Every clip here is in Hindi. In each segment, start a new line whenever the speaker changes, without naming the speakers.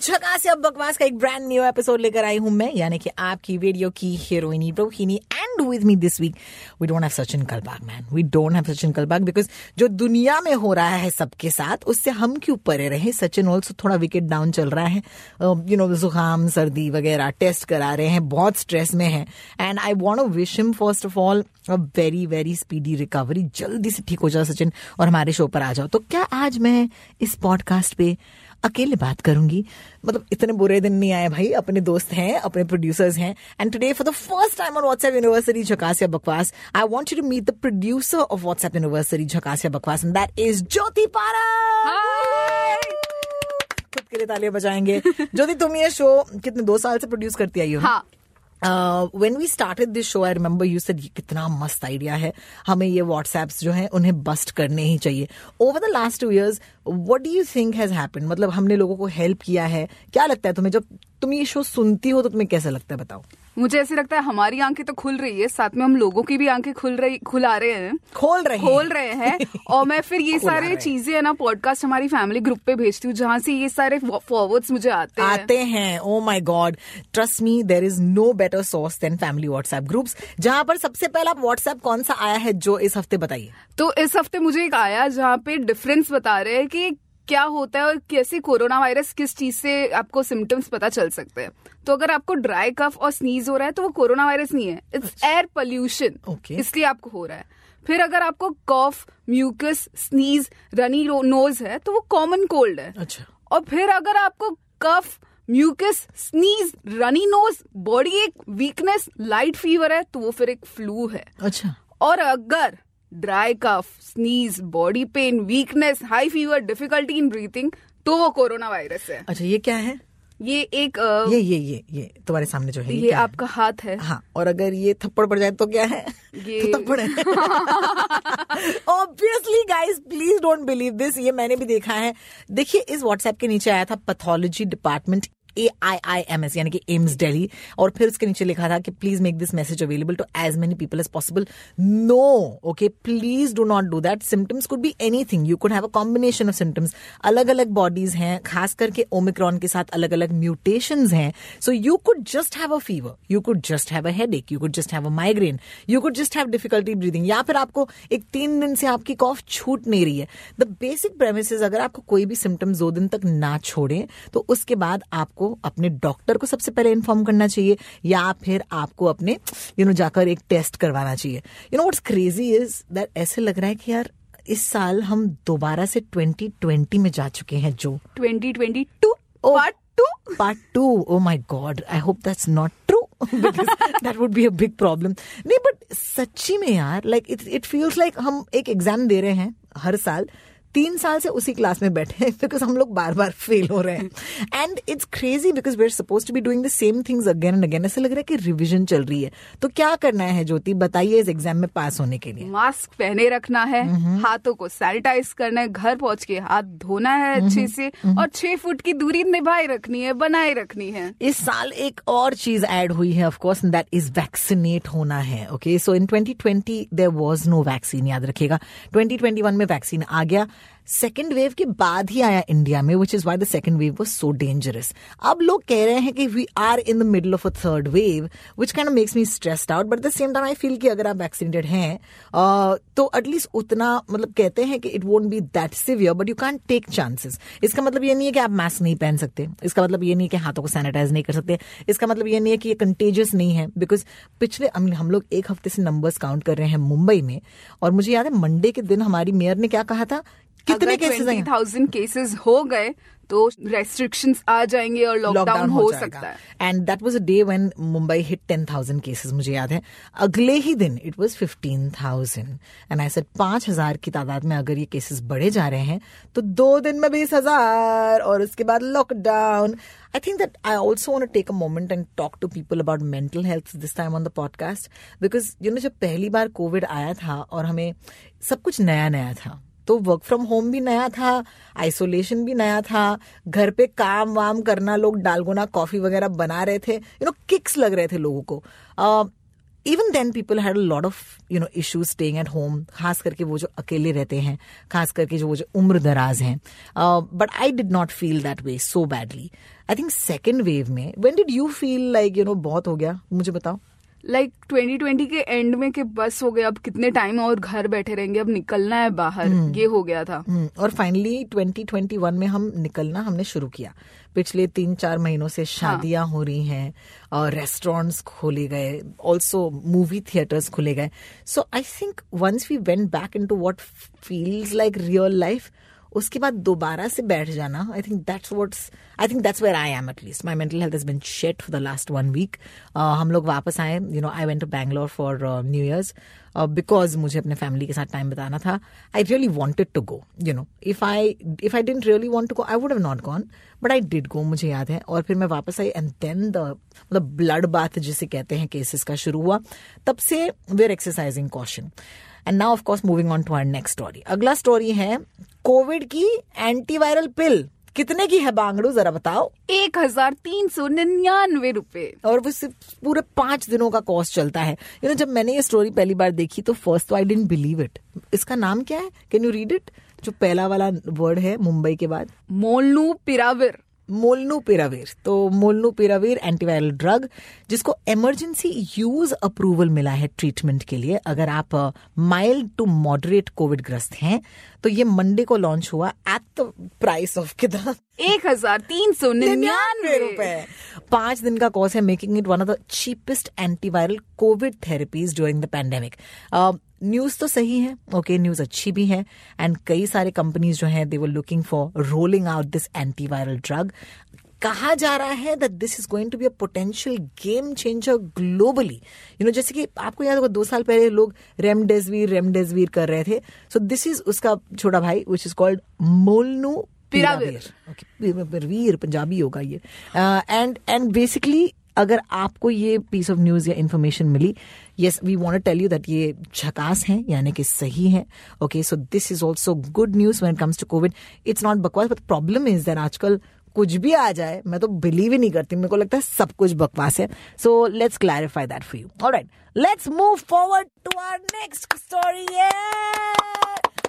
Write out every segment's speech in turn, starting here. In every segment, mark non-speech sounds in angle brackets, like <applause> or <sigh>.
झकास अब बकवास का एक ब्रांड न्यू एपिसोड लेकर आई हूँ मैं, यानी कि आपकी वीडियो की हीरोइनी Rohini and with me this week we don't have Sachin Kalbag man we don't have Sachin Kalbag because जो दुनिया में हो रहा है सबके साथ, उससे हम क्यों परे रहे? सचिन ऑल्सो थोड़ा विकेट डाउन चल रहा है। यू नो जुकाम सर्दी वगैरह टेस्ट करा रहे हैं, बहुत स्ट्रेस में है। And I want wish him first of all a very very speedy recovery जल्दी से ठीक हो जाओ सचिन और हमारे शो पर आ जाओ। तो क्या आज मैं इस पॉडकास्ट पे अकेले बात करूँगी। मतलब इतने बुरे दिन नहीं आए भाई अपने दोस्त हैं अपने प्रोड्यूसर्स हैं। And today for the first time on WhatsApp university झकास या बकवास I want you to meet the producer of WhatsApp university झकास या बकवास एंड दैट इज़ ज्योति पारा। खुद के लिए तालियाँ बजाएँगे। ज्योति तुम ये शो कितने दो साल से प्रोड्यूस करती आई हो?
हाँ।
When we started this show I remember you said कितना मस्त आइडिया है। हमें ये व्हाट्सएप्स जो है, उन्हें बस्ट करने ही चाहिए. Over the last two years what do you think has happen मतलब हमने लोगों को हेल्प किया है। क्या लगता है तुम्हें जब तुम ये शो सुनती हो तो तुम्हें कैसा लगता है बताओ?
मुझे ऐसे लगता है हमारी आँखें तो खुल रही है साथ में हम लोगों की भी आँखें खुल रही खुला रहे हैं।
खोल रहे हैं।
खोल रहे हैं। <laughs> और मैं फिर ये सारे चीज़ें है ना पॉडकास्ट हमारी फैमिली ग्रुप पे भेजती हूँ जहाँ से ये सारे फॉरवर्ड्स मुझे आते हैं।
आते हैं। ओ my God trust me there is no better source than family WhatsApp groups जहाँ पर सबसे पहला व्हाट्सएप कौन सा आया है जो इस हफ़्ते बताइए।
तो इस हफ़्ते मुझे एक आया जहाँ पे डिफरेंस बता रहे हैं कि क्या होता है और कैसे कोरोना वायरस किस चीज़ से आपको सिम्टम्स पता चल सकते हैं? तो अगर आपको ड्राई कफ और स्नीज हो रहा है तो वो कोरोना वायरस नहीं है। इट्स एयर पोल्यूशन इसलिए आपको हो रहा है। फिर अगर आपको cough mucus sneeze runny nose है तो वो कॉमन कोल्ड है।
अच्छा।
और फिर अगर आपको cough mucus sneeze runny nose body एक वीकनेस लाइट फीवर है तो वो फिर एक फ्लू है।
अच्छा।
और अगर dry cough sneeze body pain weakness high fever difficulty in breathing तो वो कोरोना वायरस है।
अच्छा ये क्या है?
ये एक अ,
ये ये ये ये तुम्हारे सामने जो है
ये
है?
आपका हाथ है।
हाँ और अगर ये थप्पड़ पड़ जाए तो क्या है?
ये-
तो <laughs> थप्पड़ है। Obviously guys please don't believe this ये मैंने भी देखा है। देखिए इस व्हाट्सएप के नीचे आया था pathology department A I I M S यानी कि एम्स डेली और फिर उसके नीचे लिखा था कि please make this message available to as many people as possible no okay please do not do that symptoms could be anything you could have a combination of symptoms अलग अलग बॉडीज हैं, खास करके ओमिक्रॉन के साथ अलग अलग म्यूटेशन हैं. So you could just have a fever you could just have a headache you could just have a migraine you could just have difficulty breathing या फिर आपको एक तीन दिन से आपकी कॉफ छूट नहीं रही है. द बेसिक प्रेमिस अगर आपको कोई भी सिम्टम्स दो दिन तक ना छोड़े तो उसके बाद आपको अपने डॉक्टर को सबसे पहले इन्फॉर्म करना चाहिए या फिर आपको अपने यू नो जाकर एक टेस्ट करवाना चाहिए। You know what's crazy is that ऐसे लग रहा है कि यार इस साल हम दोबारा से 2020 में जा चुके हैं जो।
2022
Oh. Part two two. Oh my god i hope that's not true <laughs> because that would be a big problem. नहीं बट सच्ची में यार like it it feels like हम एक एग्ज़ाम दे रहे हैं हर साल तीन साल से उसी क्लास में बैठे हैं बिकॉज़ हम लोग बार बार फेल हो रहे हैं। And it's crazy because we are suppose to be doing the same things again and again ऐसा लग रहा है कि रिविजन चल रही है। तो क्या करना है ज्योति? बताइए इस एग्ज़ाम में पास होने के लिए।
मास्क पहने रखना है हाथों को सैनिटाइज करना है घर पहुँच के हाथ धोना है अच्छे से और छह फुट की दूरी निभाए रखनी है बनाए रखनी है।
इस साल एक और चीज़ एड हुई है ऑफकोर्स दैट इज़ वैक्सीनेट होना है okay so in 2020 there was no vaccine याद रखिएगा। 2021 में वैक्सीन आ गया। सेकेंड वेव के बाद ही आया इंडिया में which is why the second wave was so dangerous अब लोग कह रहे हैं कि we are in the middle of a third wave which can makes me stressed out but the same time I feel कि अगर आप वैक्सीनेटेड हैं तो एटलीस्ट उतना मतलब कहते हैं कि it won't be that severe but you can take chances इसका मतलब ये नहीं है कि आप मास्क नहीं पहन सकते. इसका मतलब ये नहीं है कि हाथों को सैनिटाइज नहीं कर सकते. इसका मतलब ये नहीं है कि ये कंटेजियस नहीं है बिकॉज़ पिछले हम लोग एक हफ़्ते से नंबर्स काउंट कर रहे हैं मुंबई में, और मुझे याद है मंडे के दिन हमारी मेयर ने क्या कहा था? कितने केसेस
20,000 केसेस हो गए तो रेस्ट्रिक्शन आ जाएँगे और लॉकडाउन हो हो सकता है।
And that was a day when Mumbai hit ten thousand cases मुझे याद है। अगले ही दिन it was fifteen thousand and I said पाँच हज़ार की तादाद में अगर ये केसेस बढ़े जा रहे हैं तो दो दिन में बीस हज़ार और उसके बाद lockdown I think that I also want take a moment and talk to people about mental health this time on the podcast because you know जब पहली बार कोविड आया था और हमें सब कुछ नया नया था तो वर्क फ्रॉम होम भी नया था आइसोलेशन भी नया था, घर पे काम वाम करना, लोग डालगोना कॉफ़ी वगैरह बना रहे थे यू नो किक्स लग रहे थे लोगों को। Even then people had lot of you know issues staying at home खास करके वो जो अकेले रहते हैं, खास करके जो वो जो उम्र दराज हैं। But I did not feel that way so badly I think second wave में when did you feel like you know बहुत हो गया? मुझे बताओ।
लाइक like 2020 के एंड में कि बस हो गया अब कितने टाइम और घर बैठे रहेंगे अब निकलना है बाहर hmm. ये हो गया था
hmm. और फाइनली 2021 में हम निकलना हमने शुरू किया पिछले तीन चार महीनों से शादियाँ हाँ. हो रही हैं और रेस्टोरेंट्स खोले गए ऑल्सो मूवी थिएटर्स खुले गए so I think once we went back in to what feels like real life उसके बाद दोबारा से बैठ जाना I think that's what's I think that's where I am atleast my mental health is been shit for the last one week हम लोग वापस आए you know I went to Bangalore for new years because मुझे अपने फैमिली के साथ टाइम बताना था. I really wanted to go you know if I if I didn't really want to go I would have not gone but I did go मुझे याद है. और फिर मैं वापस आई एंड देन द मतलब ब्लड बाथ जिसे कहते हैं केसेस का शुरू हुआ, तब से we are exercising caution and now of course moving on to our next story अगला स्टोरी है कोविड की एंटीवायरल पिल कितने की है बांगड़ू? जरा बताओ।
एक हज़ार तीन सौ निन्यानवे रूपए।
और वो सिर्फ़ पूरे पाँच दिनों का कॉस्ट चलता है। यू you नो know, जब मैंने ये स्टोरी पहली बार देखी तो फ़र्स्ट तो आई डेंट बिलीव इट इसका नाम क्या है? कैन यू रीड इट जो पहला वाला वर्ड है मुंबई के बाद।
मोलू पिराविर।
मोलनूपिराविर तो मोलनूपिराविर एंटीवायरल ड्रग जिसको इमरजेंसी यूज़ अप्रूवल मिला है ट्रीटमेंट के लिए अगर आप माइल्ड टू मॉडरेट कोविड ग्रस्त हैं तो ये मंडे को लॉन्च हुआ एट द प्राइस ऑफ़ कितना?
एक हज़ार तीन सौ निन्यानवे।
रुपए। पाँच दिन का कोर्स है making it one of the cheapest antiviral covid therapies during the pandemic news तो सही है ओके okay, न्यूज़ अच्छी भी है एंड कई सारे कंपनीज़ जो हैं they were looking for rolling out this antiviral drug कहा जा रहा है that this is going to be a potential game changer globally you know जैसे कि आपको याद होगा दो साल पहले लोग रेमडेजवीर रेमडेजवीर कर रहे थे। सो दिस इज़ उसका छोटा भाई which is called molnupiravir वीर पंजाबी होगा ये। एंड एंड बेसिकली अगर आपको ये पीस ऑफ़ न्यूज़ या information milli yes we want tell you that ये झकास है, यानी कि सही है okay so this is also good news when comes to covid it's not बकवास बट प्रॉब्लम इज़ दैट आजकल कुछ भी आ जाए, मैं तो बिलीव ही नहीं करती, मेरे को लगता है सब कुछ बकवास है. So let's clarify that for you alright let's move forward to our next story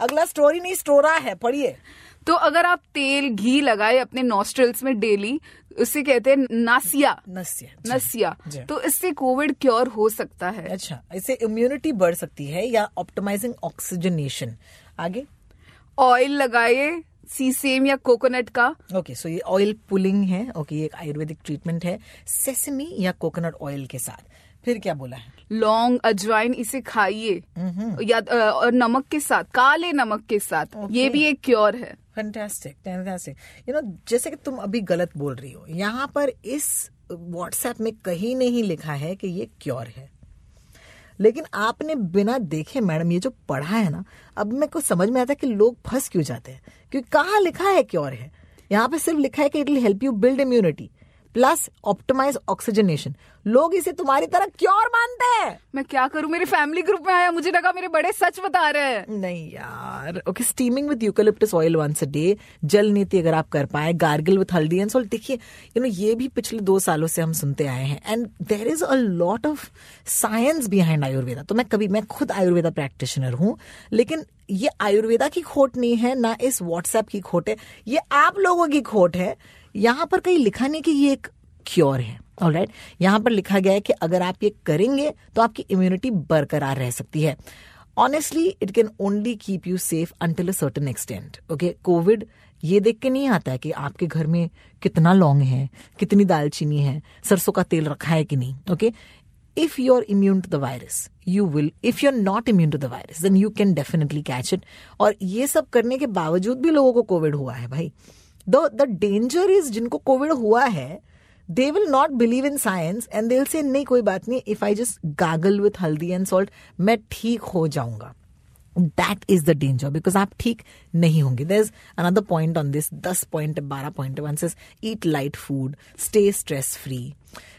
अगला स्टोरी नहीं स्टोरा है, पढ़िए.
तो अगर आप तेल घी लगाए अपने नॉस्ट्रल्स में डेली उसे कहते हैं नासिया।
नसिया
नसिया। तो इससे कोविड क्योर हो सकता है।
अच्छा इससे इम्यूनिटी बढ़ सकती है या ऑप्टिमाइजिंग ऑक्सीजनेशन आगे।
ऑयल लगाए सीसेम या कोकोनट का।
ओके okay, सो so ये ऑयल पुलिंग है। ओके okay, ये एक आयुर्वेदिक ट्रीटमेंट है सेसमी या कोकोनट ऑयल के साथ। फिर क्या बोला है?
लौंग अजवाइन इसे खाइए। या और नमक के साथ काले नमक के साथ। okay. ये भी एक क्योर है।
फैंटास्टिक फैंटास्टिक यू नो जैसे कि तुम अभी गलत बोल रही हो, यहाँ पर इस व्हाट्सएप में कहीं नहीं लिखा है कि ये क्योर है। लेकिन आपने बिना देखे, मैडम, ये जो पढ़ा है ना, अब मेरे को समझ में आता है कि लोग फंस क्यों जाते हैं। क्योंकि कहाँ लिखा है क्योर है? यहाँ पे सिर्फ़ लिखा है कि it will help you build immunity plus optimise oxygenation. लोग इसे तुम्हारी तरह क्योर मानते हैं?
मैं क्या करूँ? मेरे फैमिली ग्रुप में आया मुझे लगा मेरे बड़े सच बता रहे हैं।
नहीं यार। Okay steaming with eucalyptus oil once a day jal neti अगर आप कर पाए gargle with haldi and salt देखिए यू नो ये भी पिछले दो सालों से हम सुनते आए हैं। And there is a lot of science behind Ayurveda तो मैं कभी मैं खुद आयुर्वेदा प्रैक्टिशनर हूँ लेकिन ये आयुर्वेदा की खोट नहीं है ना इस व्हाट्सएप की खोट है। ये आप लोगों की खोट है यहाँ पर कहीं लिखा नहीं कि ये एक क्योर है। ऑल राइट यहाँ पर लिखा गया है कि अगर आप ये करेंगे तो आपकी इम्यूनिटी बरकरार रह सकती है। Honestly it can only keep you safe until a certain extent okay COVID ये देख के नहीं आता है कि आपके घर में कितना लौंग है, कितनी दालचीनी है, सरसों का तेल रखा है कि नहीं okay if you are immune to the virus you will if you are not immune to the virus then you can definitely catch it और ये सब करने के बावजूद भी लोगों को कोविड हुआ है भाई। द द डेंजर इज़ जिनको कोविड हुआ है they will not believe in science and they will say नहीं, कोई बात नहीं if I just gargle with haldi and salt मैं ठीक हो जाऊँगा. That is the danger because आप ठीक नहीं होंगे. There is another point on this दस पॉइंट बारह point one says eat light food stay stress free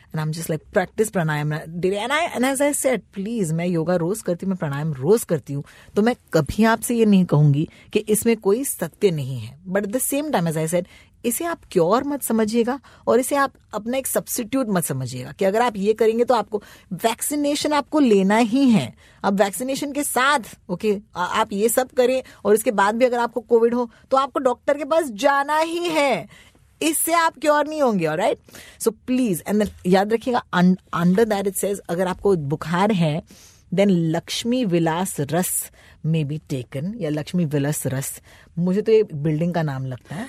and I am just like practice pranayama daily and I and as I said please मैं योगा रोज करती हूँ, मैं प्राणायाम रोज करती हूँ तो मैं कभी आपसे ये नहीं कहूँगी कि इसमें कोई सत्य नहीं है. But at the same time as I said इसे आप क्योर मत समझिएगा और इसे आप अपना एक सब्सिट्यूट मत समझिएगा कि अगर आप ये करेंगे तो आपको वैक्सीनेशन आपको लेना ही है. अब वैक्सीनेशन के साथ ओके आप ये सब करें और इसके बाद भी अगर आपको कोविड हो तो आपको डॉक्टर के पास जाना ही है. इससे आप क्योर नहीं होंगे और राइट सो प्लीज़ एंड याद रखिएगा अंडर दैट इट सेज अगर आपको बुखार है देन लक्ष्मी विलास रस में बी टेकन या लक्ष्मी विलास रस। मुझे तो ये बिल्डिंग का नाम लगता है।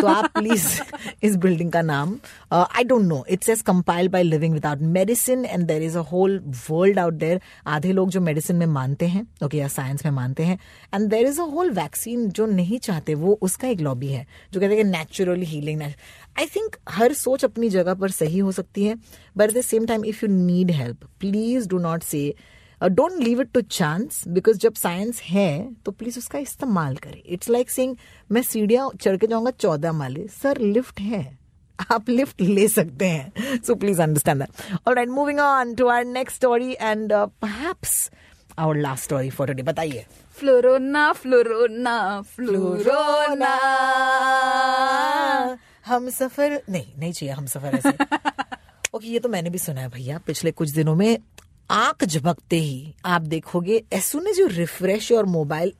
तो आप प्लीज़ <laughs> इस बिल्डिंग का नाम I don't know it's as compiled by living without medicine and there is a whole world out there आधे लोग जो मेडिसिन में मानते हैं ओके या साइंस में मानते हैं and there is a whole vaccine जो नहीं चाहते, वो उसका एक लॉबी है, जो कहते हैं नेचुरली हीलिंग आई थिंक हर सोच अपनी जगह पर सही हो सकती है but at the same time if you need help please do not say don't leave it to chance because जब साइंस है तो प्लीज़ उसका इस्तेमाल करें। इट्स लाइक सिंग मैं सीढ़ियाँ चढ़ के जाऊँगा चौदह माले। सर लिफ्ट है। आप लिफ्ट ले सकते हैं। So please understand that alright moving on to our next story and perhaps our last story for today बताइए।
Florona Florona Florona.
हम सफ़र नहीं नहीं चाहिए हम सफ़र ऐसे। <laughs> ओके ये तो मैंने भी सुना है भैया पिछले कुछ दिनों में आँख झपकते ही आप देखोगे as soon as refresh your mobile,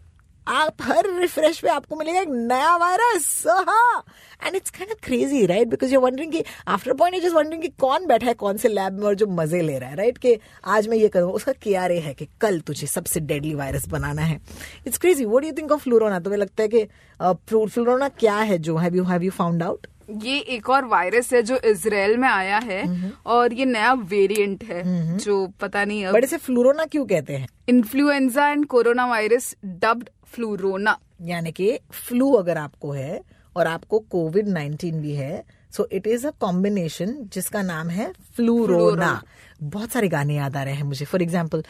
आप हर रिफ्रेश पे आपको मिलेगा एक नया virus. And it's kind of crazy right because you wondering कि after point you just wondering कि कौन बैठा है, कौन से लैब में और जो मज़े ले रहा है राइट right? कि आज मैं ये करूँगा, उसका क्या रे है कि कल तुझे सबसे डेडली वायरस बनाना है। It's crazy what do you think of flurona तुम्हें लगता है कि फ्लोरोना क्या है? जो have you have you found out
ये एक और वायरस है जो इसराइल में आया है और ये नया वेरिएंट है जो पता नहीं
बट इसे फ्लूरोना क्यों कहते हैं?
Influenza and corona virus dubbed flurona.
यानी कि फ्लू अगर आपको है और आपको कोविड नाइन्टीन भी है so it is a combination जिसका नाम है फ्लूरोना। बहुत सारे गाने याद आ रहे हैं मुझे। फॉर एग्ज़ाम्पल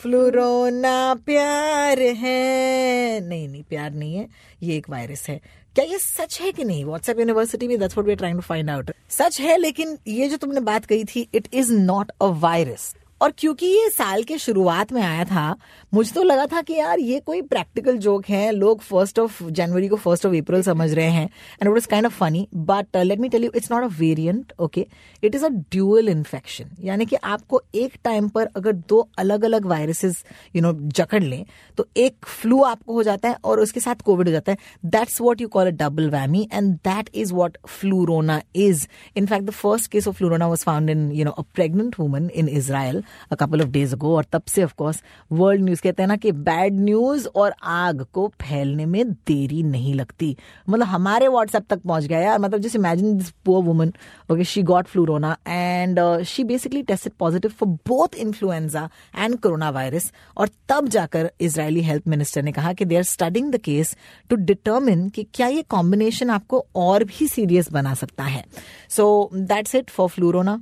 फ्लूरोना प्यार है। नहीं नहीं प्यार नहीं है। ये एक वायरस है। क्या ये सच है कि नहीं? व्हाट्सएप यूनिवर्सिटी में that's what we are trying to find out सच है, लेकिन ये जो तुमने बात कही थी it is not a virus और क्योंकि ये साल के शुरुआत में आया था, मुझे तो लगा था कि यार, ये कोई प्रैक्टिकल जोक है। लोग फ़र्स्ट ऑफ़ जनवरी को फ़र्स्ट ऑफ़ अप्रैल समझ रहे हैं। And it is kind of funny but let me tell you it's not a variant okay it is a dual infection यानी कि आपको एक टाइम पर अगर दो अलग अलग वायरसेस यू नो जकड़ लें तो एक फ्लू आपको हो जाता है और उसके साथ कोविड हो जाता है। That's what you call a double whammy and that is what flurona is in fact the first case of flurona was found in you know a pregnant woman in Israel a couple of days ago और तब से ऑफकोर्स वर्ल्ड न्यूज़ कहते हैं ना कि बैड न्यूज़ और आग को फैलने में देरी नहीं लगती। मतलब हमारे व्हाट्सएप तक पहुँच गया यार। मतलब just imagine this poor woman okay she got flurona and she basically tested positive for both influenza and corona virus और तब जाकर इसराइली हेल्थ मिनिस्टर ने कहा कि they are studying the case to determine कि क्या ये कॉम्बिनेशन आपको और भी सीरियस बना सकता है। So that's it for flurona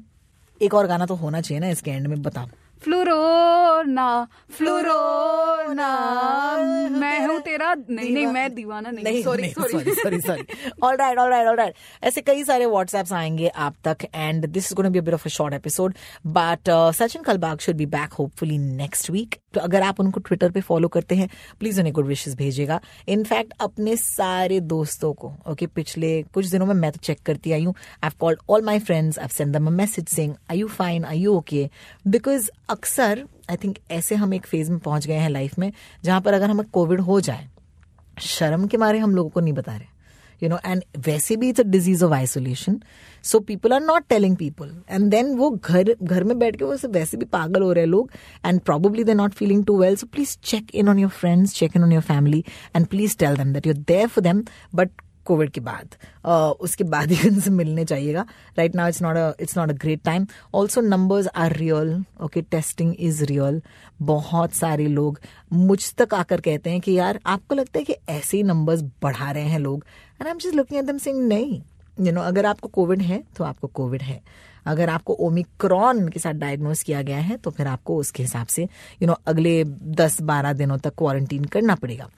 एक और गाना तो होना चाहिए ना इसके एंड में बताओ।
Florona Florona. तेरा? नहीं नहीं मैं दीवाना नहीं sorry sorry
sorry sorry all right all right all right ऐसे कई सारे व्हाट्सएप्स आएँगे आप तक and this is gonna be a bit of a short episode but Sachin Kalbag should be back hopefully next week तो अगर आप उनको ट्विटर पे फॉलो करते हैं प्लीज़ उन्हें गुड विशेष भेजेगा इनफैक्ट अपने सारे दोस्तों को ओके okay, पिछले कुछ दिनों में मैं तो चेक करती आई हूँ. I called all my friends I send them message saying I you fine I you okay because अक्सर आई थिंक ऐसे हम एक फ़ेज़ में पहुँच गए हैं लाइफ में, जहाँ पर अगर हमें कोविड हो जाए, शर्म के मारे हम लोगों को नहीं बता रहे। यू नो एंड वैसे भी it's a disease of isolation so people are not telling people and then वो घर घर में बैठ के वो वैसे भी पागल हो रहे हैं लोग and probably they not feeling too well so please check in on your friends check in on your family and please tell them that you're there for them but COVID के बाद। uh, उसके बाद ही <laughs> उनसे मिलने चाहिएगा right now it's not it's not a great time also numbers are real okay testing is real बहुत सारे लोग मुझ तक आकर कहते हैं कि यार आपको लगता है कि ऐसे ही नंबर्स बढ़ा रहे हैं लोग? And I am just looking at them saying नहीं यू नो अगर आपको कोविड है तो आपको कोविड है। अगर आपको ओमिक्रॉन के साथ डायग्नोज किया गया है तो फिर आपको उसके हिसाब से यू you नो know, अगले दस बारह दिनों तक क्वारंटीन करना पड़ेगा।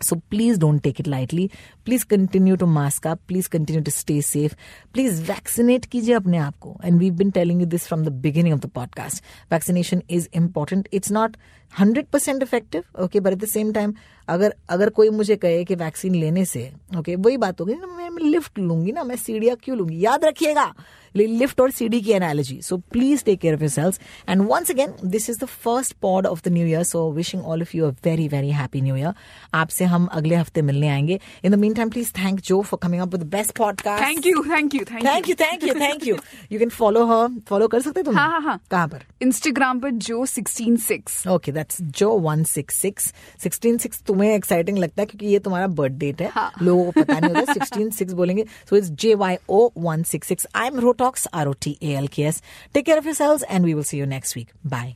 So please don't take it lightly. Please continue to mask up. Please continue to stay safe. Please vaccinate कीजिए अपने आप को. And we've been telling you this from the beginning of the podcast. Vaccination is important. It's not 100% effective okay but at the same time अगर अगर कोई मुझे कहे कि वैक्सीन लेने से ओके okay, वही बात होगी ना मैं, मैं लिफ्ट लूँगी ना मैं सीढ़ियाँ क्यों लूँगी? याद रखिएगा लिफ्ट और सीढ़ी की analogy so please take care of your selves and once again this is the first pod of the new year so wishing all of you a very very happy new year आपसे हम अगले हफ़्ते मिलने आएँगे। In the mean time please thank you for coming up with best podcast
thank you thank you
thank you thank you thank you you can follow her follow कर सकते तुम
हाँ हाँ हाँ
कहाँ पर
इंस्टाग्राम पर जो सिक्सटीन सिक्स
ओके दैट्स जो one six six sixteen six तुम्हें एक्साइटिंग लगता है क्योंकि ये तुम्हारा बर्थ डेट है।
हाँ.
लोगों को पता नहीं होता सिक्सटीन सिक्स बोलेंगे। So it's J Y O one six six I am rotalks R O T A L K S take care of your selves and we will see you next week bye